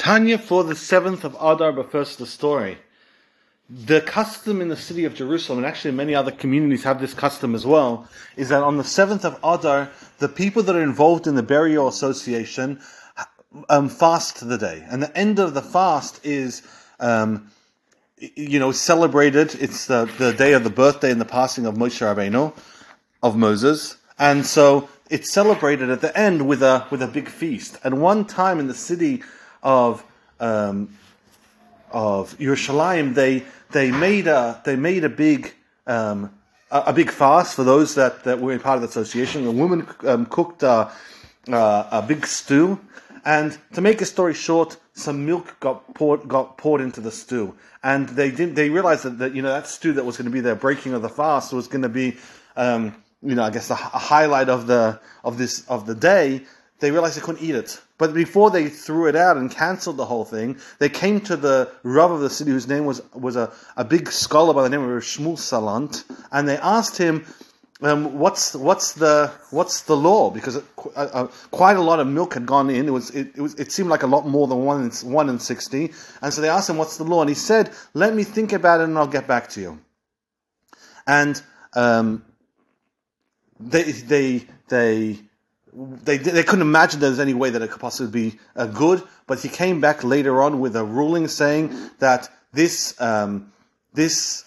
Tanya for the seventh of Adar, but first the story. The custom in the city of Jerusalem, and actually many other communities have this custom as well, is that on the seventh of Adar, the people that are involved in the burial association um, fast the day, and the end of the fast is, um, you know, celebrated. It's the the day of the birthday and the passing of Moshe Rabbeinu, of Moses, and so it's celebrated at the end with a with a big feast. And one time in the city of um, of Yerushalayim, they they made a they made a big um, a, a, big fast for those that, that were part of the association. The woman um, cooked a, big stew, and to make a story short, some milk got poured got poured into the stew, and they didn't they realized that, that you know that stew that was going to be their breaking of the fast was going to be um, you know I guess a, a highlight of the of this of the day. They realized they couldn't eat it. But before they threw it out and cancelled the whole thing, they came to the Rav of the city, whose name was was a, a big scholar by the name of Shmuel Salant, and they asked him, um, "What's what's the what's the law?" Because it, uh, uh, quite a lot of milk had gone in. It was it, it was it seemed like a lot more than one in, one in sixty, and so they asked him, "What's the law?" And he said, "Let me think about it, and I'll get back to you." And um, they they they they they couldn't imagine there's any way that it could possibly be uh, good. But he came back later on with a ruling saying that this um, this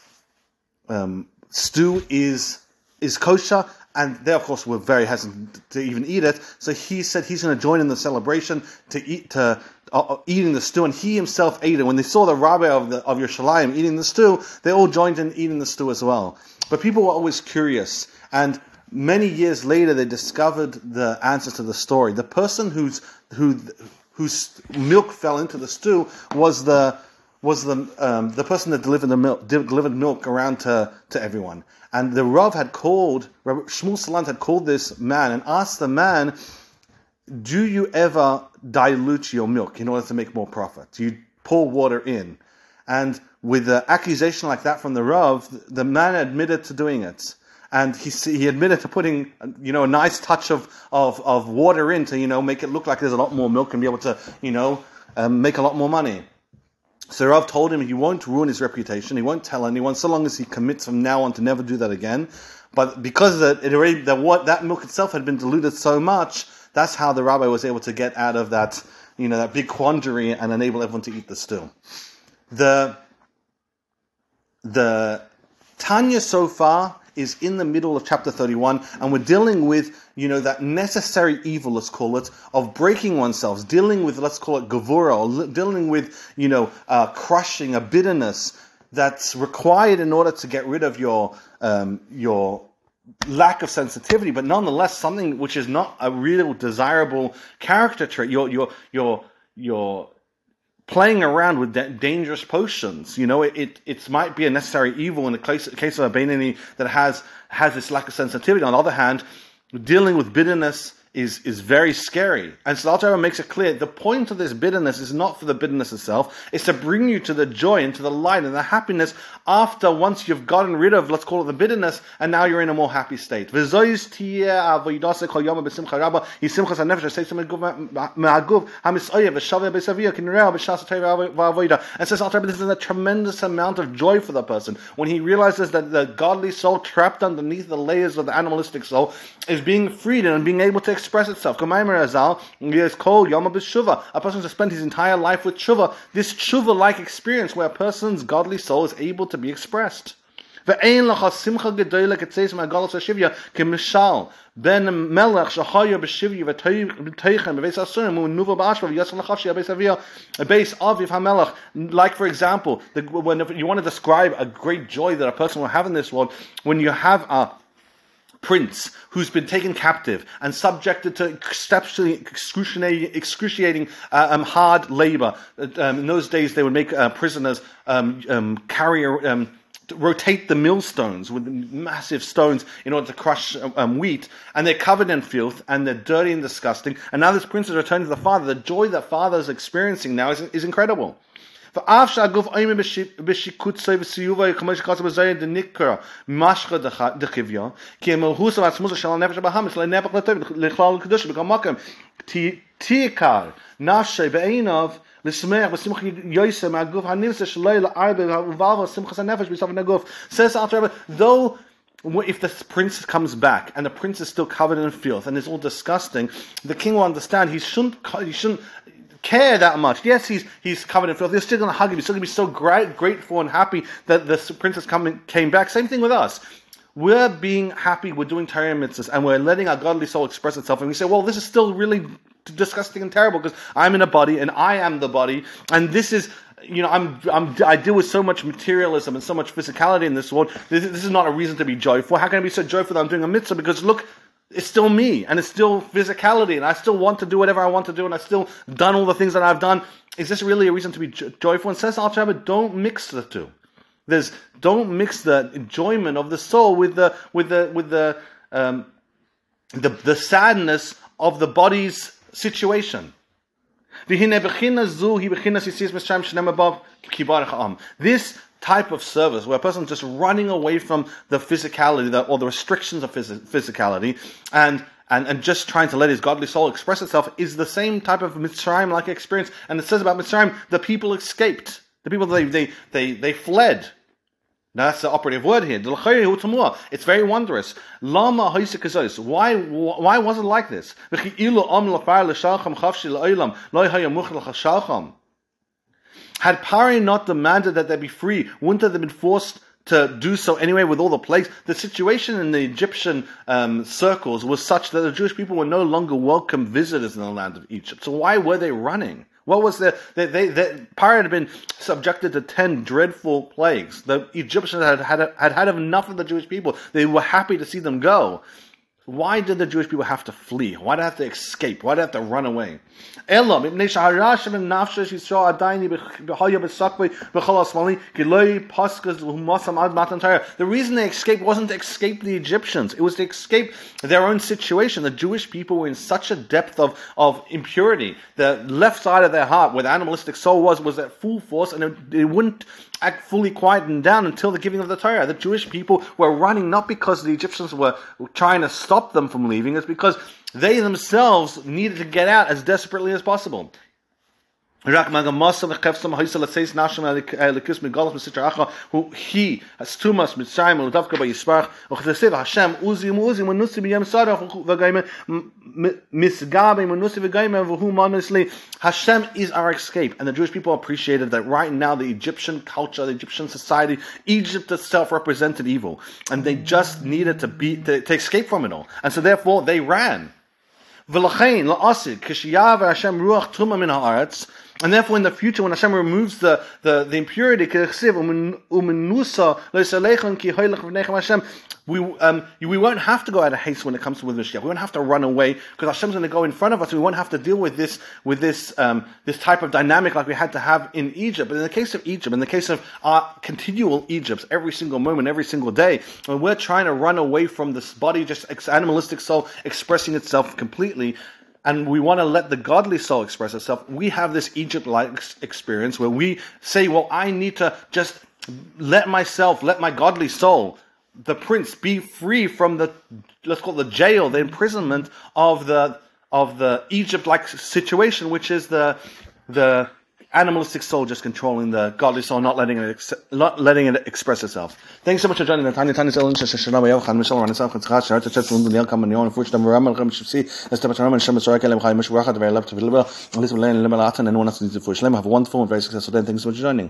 um, stew is is kosher, and they of course were very hesitant to even eat it. So he said he's going to join in the celebration to eat to. Uh, uh, eating the stew, and he himself ate it. When they saw the rabbi of the of Yerushalayim eating the stew, they all joined in eating the stew as well. But people were always curious, and many years later they discovered the answer to the story. The person whose who whose milk fell into the stew was the was the um, the person that delivered the milk delivered milk around to, to everyone. And the Rav had called Shmuel Salant had called this man and asked the man, "Do you ever dilute your milk in order to make more profit? Do you pour water in?" And with an accusation like that from the Rav, the man admitted to doing it and he, he admitted to putting, you know, a nice touch of, of, of water in to, you know, make it look like there's a lot more milk and be able to, you know, um, make a lot more money. So Rav told him he won't ruin his reputation, he won't tell anyone, so long as he commits from now on to never do that again. But because it already, the, what, that milk itself had been diluted so much, that's how the rabbi was able to get out of that, you know, that big quandary and enable everyone to eat the stew. The, the Tanya so far is in the middle of chapter 31, and we're dealing with, you know, that necessary evil, let's call it, of breaking oneself, dealing with, let's call it gavura, or dealing with, you know, uh, crushing, a bitterness that's required in order to get rid of your, um, your lack of sensitivity, but nonetheless something which is not a real desirable character trait. Your, your, your, your playing around with dangerous potions. You know, it, it, might be a necessary evil in the case, case of a Beinoni that has, has this lack of sensitivity. On the other hand, dealing with bitterness is, is very scary. And so the makes it clear the point of this bitterness is not for the bitterness itself, it's to bring you to the joy and to the light and the happiness after once you've gotten rid of, let's call it the bitterness, and now you're in a more happy state. And so Alter this is a tremendous amount of joy for the person when he realizes that the godly soul trapped underneath the layers of the animalistic soul is being freed and being able to express itself. Azal is called Yom B'Shuva. A person has spent his entire life with Shuva. This Shuva-like experience where a person's godly soul is able to be expressed. ואין לך שמחה גדולה כצייס מהגלות השביה כמשל בין מלך שהיה בשביה ותכן בבית הסורים ונובה באשווה ויצא לחופשי בבית אביה base אביו המלך like for example the, when you want to describe a great joy that a person will have in this world when you have a prince who's been taken captive and subjected to exceptionally excruciating, excruciating uh, um, hard labor. Um, in those days, they would make uh, prisoners um, um carry um, rotate the millstones with massive stones in order to crush um, wheat, and they're covered in filth and they're dirty and disgusting. And now this prince has returned to the father. The joy that father is experiencing now is, is incredible. ואף שהגוף אימא בשיקוצי וסיובו כמו שכתוב בזוהר דניקרא משכה כי המלכוס והעצמוס של הנפש הבהמס לנפח לטוב לכלל הקדוש בכל מקום Tikar, Nashe, Be'enov, לשמח ושמח יויסר מהגוף הנפסה שלא לערבב ובלבו שמחת הנפש בסוף הגוף. Says Alter Rebbe, though if the prince comes back and the prince is still covered in filth and it's all disgusting, the king will understand he shouldn't he shouldn't care that much. Yes, he's he's covered in filth. He's still going to hug him. He's still going to be so great, grateful and happy that the princess coming came back. Same thing with us. We're being happy. We're doing Torah mitzvahs, and we're letting our godly soul express itself. And we say, "Well, this is still really disgusting and terrible because I'm in a body and I am the body, and this is you know, I'm, I'm, I deal with so much materialism and so much physicality in this world. This, this, is not a reason to be joyful. How can I be so joyful that I'm doing a mitzvah? Because look, it's still me and it's still physicality and I still want to do whatever I want to do and I've still done all the things that I've done. Is this really a reason to be joyful? And says Al don't mix the two. There's, don't mix the enjoyment of the soul with the, with the, with the, um, the, the sadness of the body's situation. This type of service where a person's just running away from the physicality or the restrictions of physicality and and, and just trying to let his godly soul express itself is the same type of Mitzrayim like experience. And it says about Mitzrayim, the people escaped. The people, they, they, they, they fled. Now that's the operative word here. It's very wondrous. Lama Why why was it like this? Had Pari not demanded that they be free, wouldn't they have been forced to do so anyway with all the plagues? The situation in the Egyptian um, circles was such that the Jewish people were no longer welcome visitors in the land of Egypt. So why were they running? What was the they they, they had been subjected to ten dreadful plagues. The Egyptians had had had had enough of the Jewish people. They were happy to see them go. Why did the Jewish people have to flee? Why did they have to escape? Why did they have to run away? The reason they escaped wasn't to escape the Egyptians. It was to escape their own situation. The Jewish people were in such a depth of, of impurity. The left side of their heart, where the animalistic soul was, was at full force and it, it wouldn't act fully quietened down until the giving of the Torah. The Jewish people were running not because the Egyptians were trying to stop them from leaving, it's because they themselves needed to get out as desperately as possible. Rak magamasa lechefsam haisa letzeis nashim elikus migalas misitra acha who he has tumas mitzrayim l'davka by yisparach uchdesiv Hashem uzi muzi manusi b'yam sarach v'gayme misgabe manusi v'gayme v'hu manisli Hashem is our escape and the Jewish people appreciated that right now the Egyptian culture the Egyptian society Egypt itself represented evil and they just needed to be to, to escape from it all and so therefore they ran. V'lachein la'asid kishiyav Hashem ruach tuma min haaretz and therefore, in the future, when Hashem removes the, the, the impurity, we, um, we won't have to go out of haste when it comes to with Mashiach. We won't have to run away because Hashem's going to go in front of us. We won't have to deal with this with this um, this type of dynamic like we had to have in Egypt. But in the case of Egypt, in the case of our continual Egypts, every single moment, every single day, when we're trying to run away from this body, just animalistic soul expressing itself completely, and we want to let the godly soul express itself, we have this Egypt like experience where we say, well, I need to just let myself, let my godly soul, the prince, be free from the, let's call it the jail, the imprisonment of the, of the Egypt like situation, which is the, the animalistic soul just controlling the godly soul, not letting it ex- not letting it express itself. Thanks so much for joining the Tanya Tanya Zelen Shashana Bayav Khan Mishal Rana Sam Khatzcha Shara Tachet Lund Niel Kam Nion Fuch Dam Ram Al Kham Shifsi Estaba Charam Sham Soraka Kelem Chai Mish Wachad Very Love to Deliver Listen Len Lemelatan and one else needs to have a wonderful and very successful day. Thanks so much for joining.